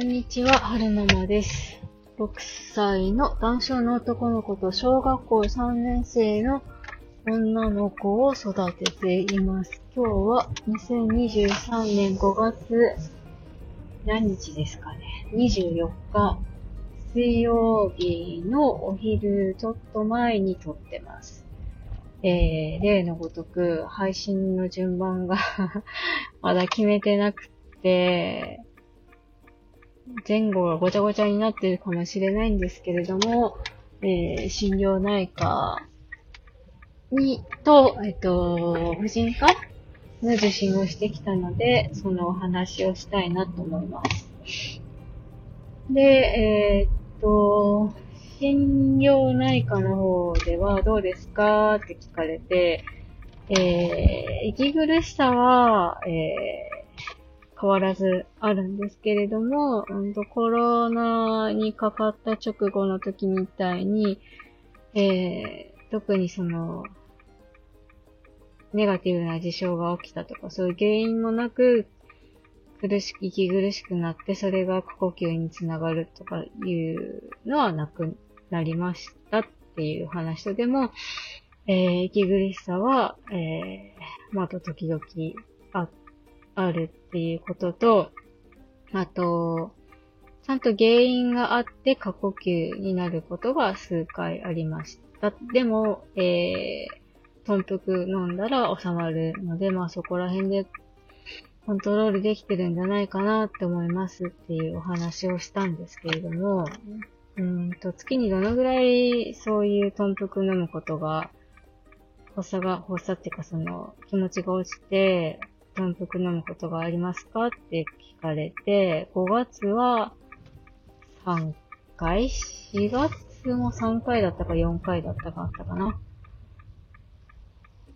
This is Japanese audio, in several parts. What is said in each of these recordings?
こんにちは、はるままです。6歳の男性の男の子と小学校3年生の女の子を育てています。今日は2023年5月何日ですかね。24日水曜日のお昼ちょっと前に撮ってます。えー、例のごとく配信の順番が まだ決めてなくて、前後がごちゃごちゃになってるかもしれないんですけれども、えー、心療内科に、と、えっと、婦人科の受診をしてきたので、そのお話をしたいなと思います。で、えーっと、心療内科の方ではどうですかって聞かれて、えー、息苦しさは、えー変わらずあるんですけれども、コロナにかかった直後の時みたいに、えー、特にその、ネガティブな事象が起きたとか、そういう原因もなく、苦しく、息苦しくなって、それが呼吸につながるとかいうのはなくなりましたっていう話とでも、えー、息苦しさは、えー、また時々、あるっていうことと、あと、ちゃんと原因があって過呼吸になることが数回ありました。でも、えー、トンプク飲んだら収まるので、まあそこら辺でコントロールできてるんじゃないかなって思いますっていうお話をしたんですけれども、うんと、月にどのぐらいそういうトンプク飲むことが、発作が、発作っていうかその気持ちが落ちて、豚腹飲むことがありますか？って聞かれて、5月は3回 ?4 月も3回だったか4回だったかあったかな。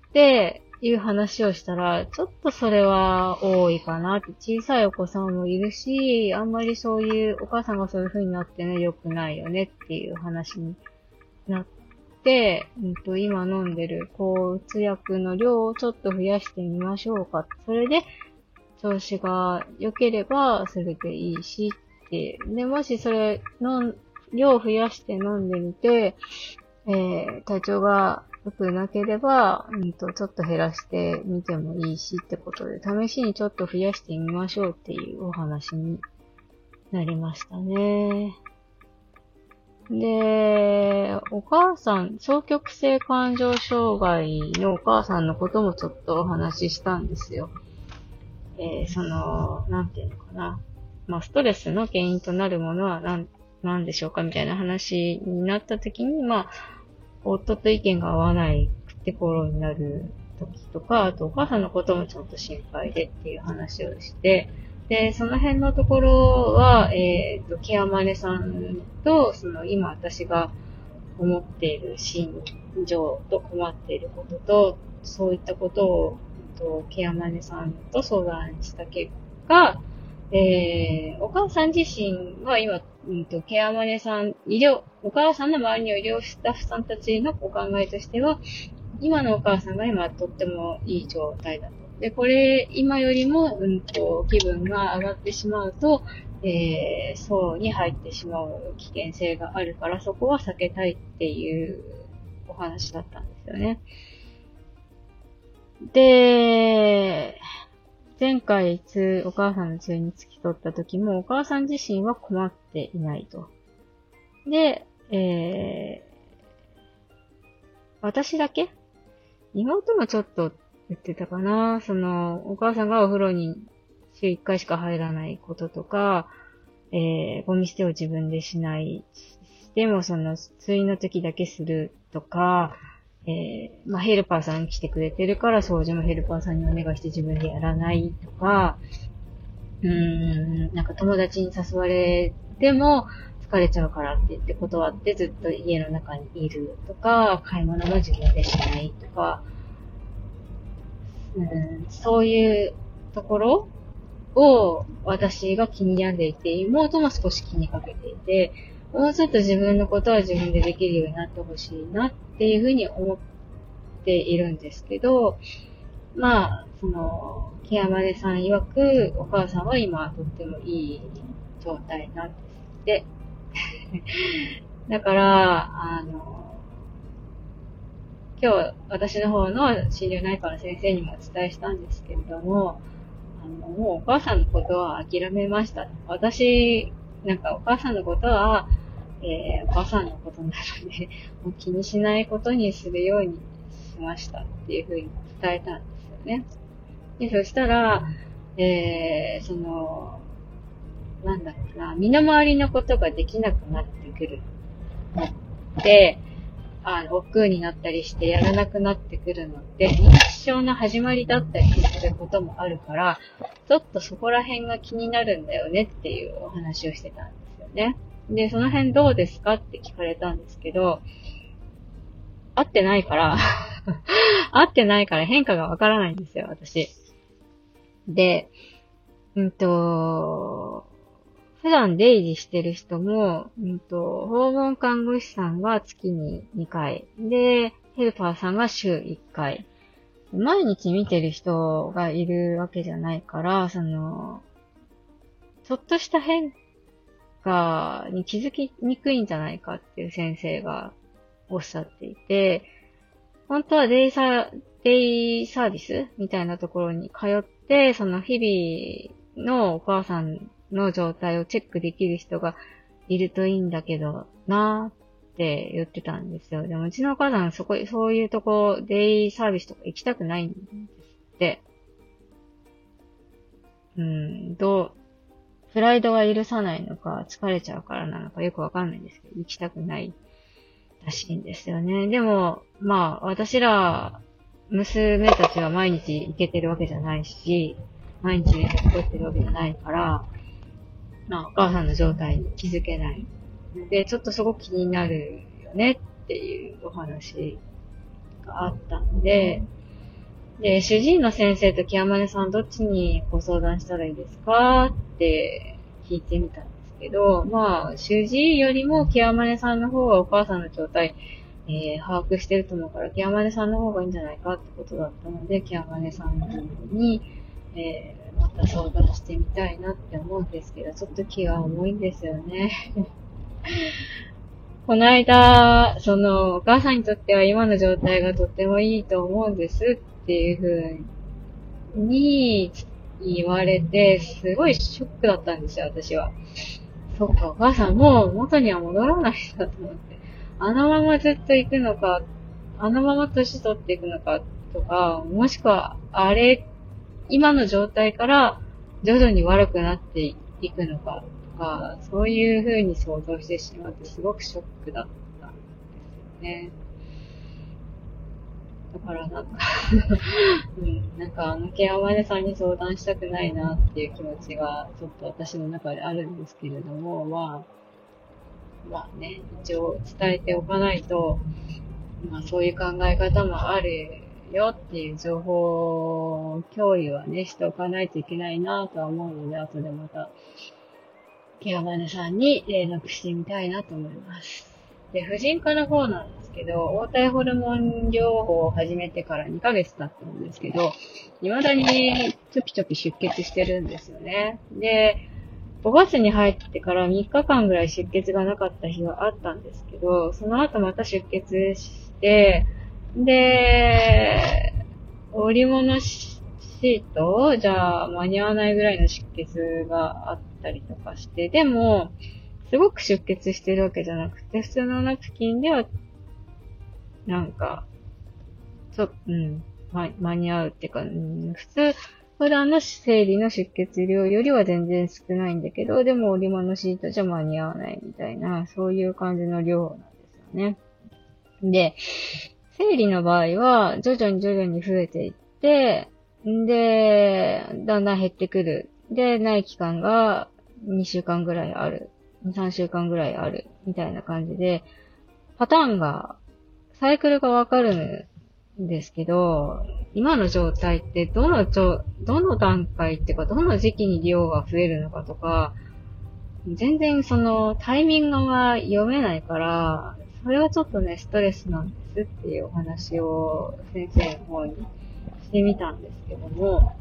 っていう話をしたら、ちょっとそれは多いかなって。小さいお子さんもいるし、あんまりそういう、お母さんがそういう風になってね、良くないよねっていう話になって、うんと、今飲んでる抗うつ薬の量をちょっと増やしてみましょうか。それで、調子が良ければ、それでいいしって。で、もしそれの量を増やして飲んでみて、えー、体調が良くなければ、うんと、ちょっと減らしてみてもいいしってことで、試しにちょっと増やしてみましょうっていうお話になりましたね。で、お母さん、双極性感情障害のお母さんのこともちょっとお話ししたんですよ。えー、その、なんていうのかな。まあ、ストレスの原因となるものは何、何でしょうかみたいな話になった時に、まあ、夫と意見が合わないくて頃になる時とか、あとお母さんのこともちょっと心配でっていう話をして、で、その辺のところは、えっ、ー、と、ケアマネさんと、その今私が思っている心情と困っていることと、そういったことを、とケアマネさんと相談した結果、えー、お母さん自身は今、うんと、ケアマネさん、医療、お母さんの周りにいる医療スタッフさんたちのお考えとしては、今のお母さんが今とってもいい状態だと。で、これ、今よりも、うんと、気分が上がってしまうと、えー、層に入ってしまう危険性があるから、そこは避けたいっていうお話だったんですよね。で、前回通、お母さんの通に付き取った時も、お母さん自身は困っていないと。で、えー、私だけ？妹もちょっと言ってたかな。その、お母さんがお風呂に週1回しか入らないこととか、えー、ゴミ捨てを自分でしない。でも、その、通院の時だけするとか、えー、まあ、ヘルパーさん来てくれてるから、掃除もヘルパーさんにお願いして自分でやらないとか、うーん、なんか友達に誘われても、疲れちゃうからって言って断ってずっと家の中にいるとか、買い物も自分でしないとか、うん、そういうところを私が気に病んでいて、妹も少し気にかけていて、もうちょっと自分のことは自分でできるようになってほしいなっていうふうに思っているんですけど、まあ、その、ケアマネさん曰く、お母さんは今とってもいい状態なんですって。だから、あの、今日私の方の心療内科の先生にもお伝えしたんですけれども、あの、もうお母さんのことは諦めました。私、なんかお母さんのことは、えー、お母さんのことなので、もう気にしないことにするようにしましたっていうふうに伝えたんですよね。で、そしたら、えー、その、なんだろうな、身の回りのことができなくなってくる。で、あの、億劫になったりしてやらなくなってくるのって、認知症の始まりだったりすることもあるから、ちょっとそこら辺が気になるんだよねっていうお話をしてたんですよね。で、その辺どうですかって聞かれたんですけど、合ってないから 合ってないから変化がわからないんですよ、私。で、うんと、普段出入りしてる人も、うんと、訪問看護師さんが月に2回、で、ヘルパーさんが週1回。毎日見てる人がいるわけじゃないから、その、ちょっとした変化に気づきにくいんじゃないかっていう先生がおっしゃっていて、本当はデイサ、デイサービスみたいなところに通って、その日々のお母さんの状態をチェックできる人がいるといいんだけどなーって言ってたんですよ。でもうちのお母さんそこ、そういうとこ、デイサービスとか行きたくないんですって。うん、どう、プライドが許さないのか、疲れちゃうからなのかよくわかんないんですけど、行きたくないらしいんですよね。でも、まあ、私ら、娘たちは毎日行けてるわけじゃないし、毎日連絡取ってるわけじゃないから、まあ、お母さんの状態に気づけない。で、ちょっとすごく気になるよねっていうお話があったんで、で、主治医の先生と木マさんどっちにご相談したらいいですかって聞いてみたんですけど、まあ、主治医よりも木マさんの方がお母さんの状態、えー、把握してると思うから、木マさんの方がいいんじゃないかってことだったので、木マさんに、えー、また相談してみたいなって思うんですけど、ちょっと気が重いんですよね。この間、その、お母さんにとっては今の状態がとってもいいと思うんですっていう風に言われて、すごいショックだったんですよ、私は。そっか、お母さんもう元には戻らないんだと思って。あのままずっと行くのか、あのまま年取っていくのかとか、もしくは、あれ、今の状態から徐々に悪くなっていくのかとか、そういう風に想像してしまってすごくショックだったんですね。だからなんか うん、なんかあのケアマネさんに相談したくないなっていう気持ちがちょっと私の中であるんですけれども、まあ、まあね、一応伝えておかないと、まあそういう考え方もあるよっていう情報共有はね、しておかないといけないなとは思うので、後でまた、ケアマネさんに連絡してみたいなと思います。で、婦人科の方なんですけど、応体ホルモン療法を始めてから2ヶ月経ったんですけど、未だにちょぴちょぴ出血してるんですよね。で、5月に入ってから3日間ぐらい出血がなかった日はあったんですけど、その後また出血して、で、織物シートじゃあ間に合わないぐらいの出血があったりとかして、でも、すごく出血してるわけじゃなくて、普通のナプキンでは、なんか、ちょっと、うん、ま、間に合うっていうか、うん、普通、普段の生理の出血量よりは全然少ないんだけど、でも織物シートじゃ間に合わないみたいな、そういう感じの量なんですよね。で、生理の場合は、徐々に徐々に増えていって、んで、だんだん減ってくる。で、ない期間が2週間ぐらいある。2、3週間ぐらいある。みたいな感じで、パターンが、サイクルがわかるんですけど、今の状態ってどのちょ、どの段階っていうか、どの時期に量が増えるのかとか、全然そのタイミングが読めないから、それはちょっとね、ストレスなんですっていうお話を先生の方にしてみたんですけども、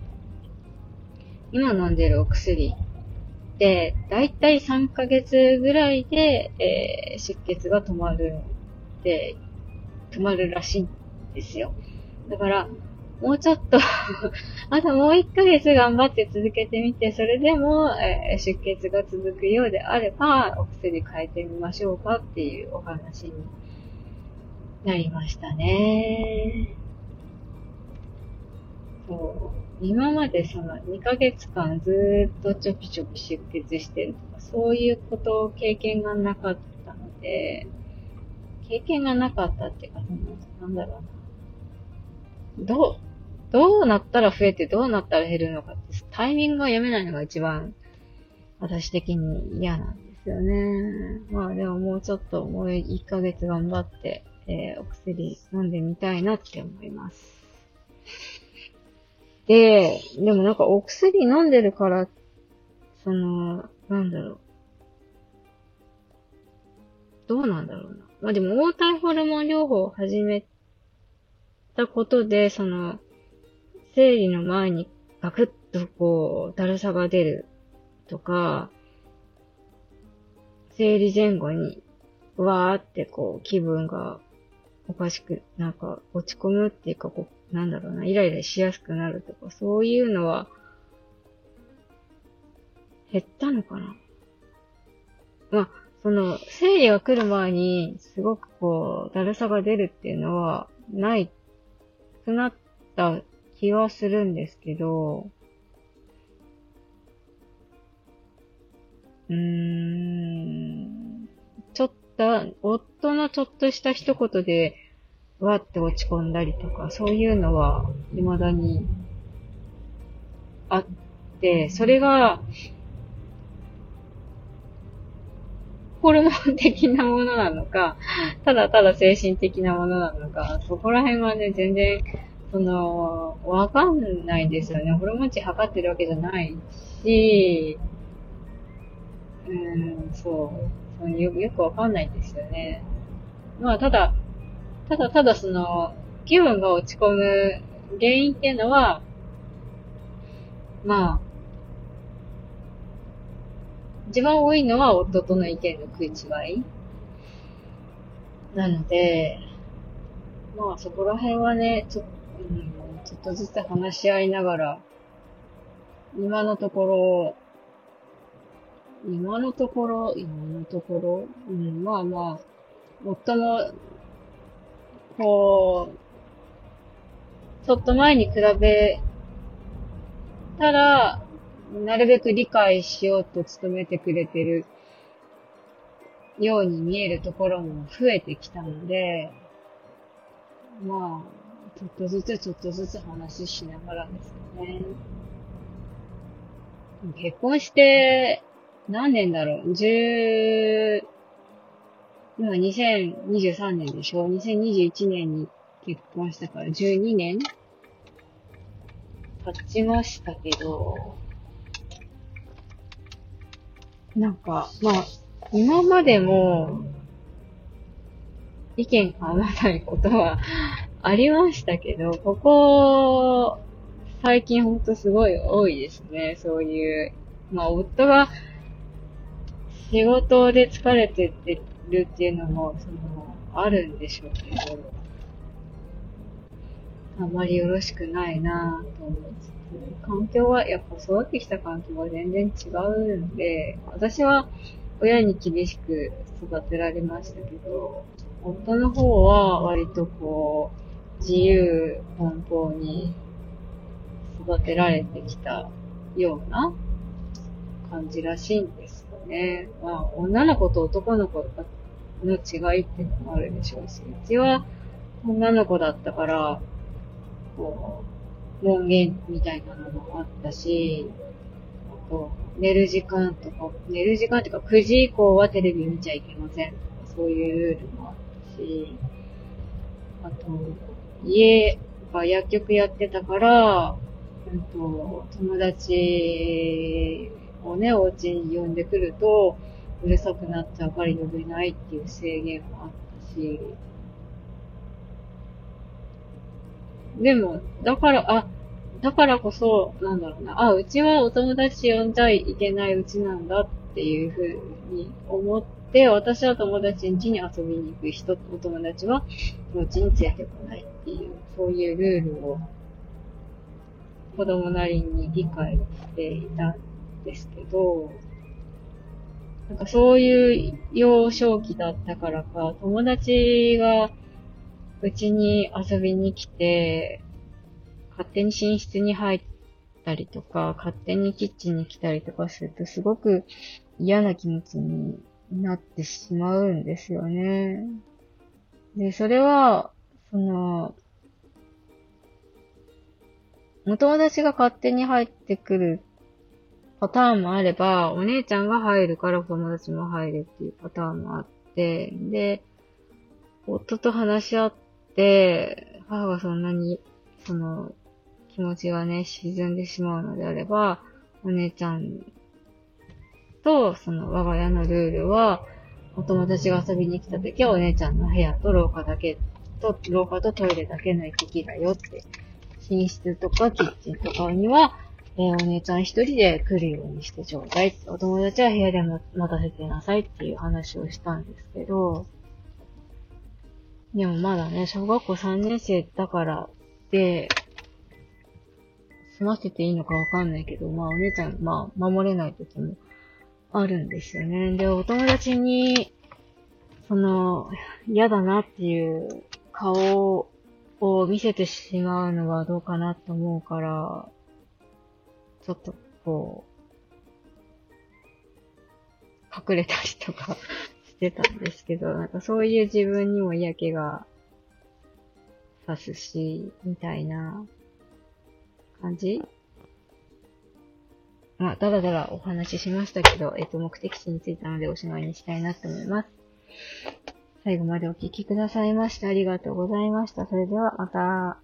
今飲んでるお薬って、だいたい3ヶ月ぐらいで、えー、出血が止まるで、止まるらしいんですよ。だから、もうちょっと あともう1ヶ月頑張って続けてみて、それでも、えー、出血が続くようであれば、お薬変えてみましょうかっていうお話になりましたね。そう。今までその2ヶ月間ずっとちょぴちょぴ出血してるとか、そういうことを経験がなかったので、経験がなかったっていうか、その、なんだろうな。どう、どうなったら増えてどうなったら減るのかって、タイミングを読めないのが一番、私的に嫌なんですよね。まあでももうちょっと、もう1ヶ月頑張って、えー、お薬飲んでみたいなって思います。で、でもなんかお薬飲んでるから、その、なんだろう。どうなんだろうな。まあでも、黄体ホルモン療法を始めたことで、その、生理の前にガクッとこう、だるさが出るとか、生理前後に、わーってこう、気分がおかしく、なんか落ち込むっていうか、こう、なんだろうな、イライラしやすくなるとか、そういうのは、減ったのかな。まあ、その、生理が来る前に、すごくこう、だるさが出るっていうのは、ない、くなった気はするんですけど、うーん、ちょっと、夫のちょっとした一言で、わって落ち込んだりとか、そういうのは、未だに、あって、それが、ホルモン的なものなのか、ただただ精神的なものなのか、そこら辺はね、全然、その、わかんないですよね。ホルモン値測ってるわけじゃないし、うん、そうそうよ。よくわかんないんですよね。まあ、ただ、ただただその、気分が落ち込む原因っていうのは、まあ、一番多いのは夫との意見の食い違い。なので、まあそこら辺はね、ちょっ,、うん、ちょっとずつ話し合いながら、今のところ、今のところ、今のところ、うん、まあまあ、夫も、こう、ちょっと前に比べたら、なるべく理解しようと努めてくれてるように見えるところも増えてきたので、まあ、ちょっとずつちょっとずつ話しながらですよね。結婚して何年だろう？十、今2023年でしょ ?2021 年に結婚したから12年？経ちましたけど、なんか、まあ、今までも、意見が合わないことはありましたけど、ここ、最近ほんとすごい多いですね。そういう、まあ、夫が仕事で疲れてってるっていうのも、その、あるんでしょうけど、あまりよろしくないなぁと思いつつ、環境は、やっぱ育ってきた環境は全然違うんで、私は親に厳しく育てられましたけど、夫の方は割とこう、自由奔放に育てられてきたような感じらしいんですよね。まあ、女の子と男の子の違いっていうのもあるでしょうし、うちは女の子だったから、こう、門限みたいなのもあったし、あと、寝る時間とか、寝る時間とか9時以降はテレビ見ちゃいけませんとか、そういうルールもあったし、あと、家が薬局やってたから、うんと、友達をね、お家に呼んでくると、うるさくなっちゃうから呼べないっていう制限もあったし、でも、だから、あ、だからこそ、なんだろうな、あ、うちはお友達呼んじゃいけないうちなんだっていうふうに思って、私は友達ん家に遊びに行く人、お友達は、うちに連れてこない、そういうルールを、子供なりに理解していたんですけど、なんかそういう幼少期だったからか、友達がうちに遊びに来て、勝手に寝室に入ったりとか、勝手にキッチンに来たりとかすると、すごく嫌な気持ちになってしまうんですよね。で、それは、その、お友達が勝手に入ってくるパターンもあれば、お姉ちゃんが入るからお友達も入るっていうパターンもあって、で、夫と話し合って、母がそんなに、その、気持ちがね、沈んでしまうのであれば、お姉ちゃんと、その我が家のルールは、お友達が遊びに来た時はお姉ちゃんの部屋と廊下だけと、廊下とトイレだけの行き来だよって、寝室とかキッチンとかには、えー、お姉ちゃん一人で来るようにしてちょうだい。お友達は部屋で待たせてなさいっていう話をしたんですけど、でもまだね、小学校3年生だからで、済ませていいのかわかんないけど、まあお姉ちゃん、まあ守れない時もあるんですよね。で、お友達に、その、嫌だなっていう顔をを見せてしまうのはどうかなと思うから、ちょっとこう、隠れたりとか してたんですけど、なんかそういう自分にも嫌気がさすし、みたいな感じ？まあ、だらだらお話ししましたけど、えっと、目的地についたのでおしまいにしたいなと思います。最後までお聴きくださいましてありがとうございました。それではまた。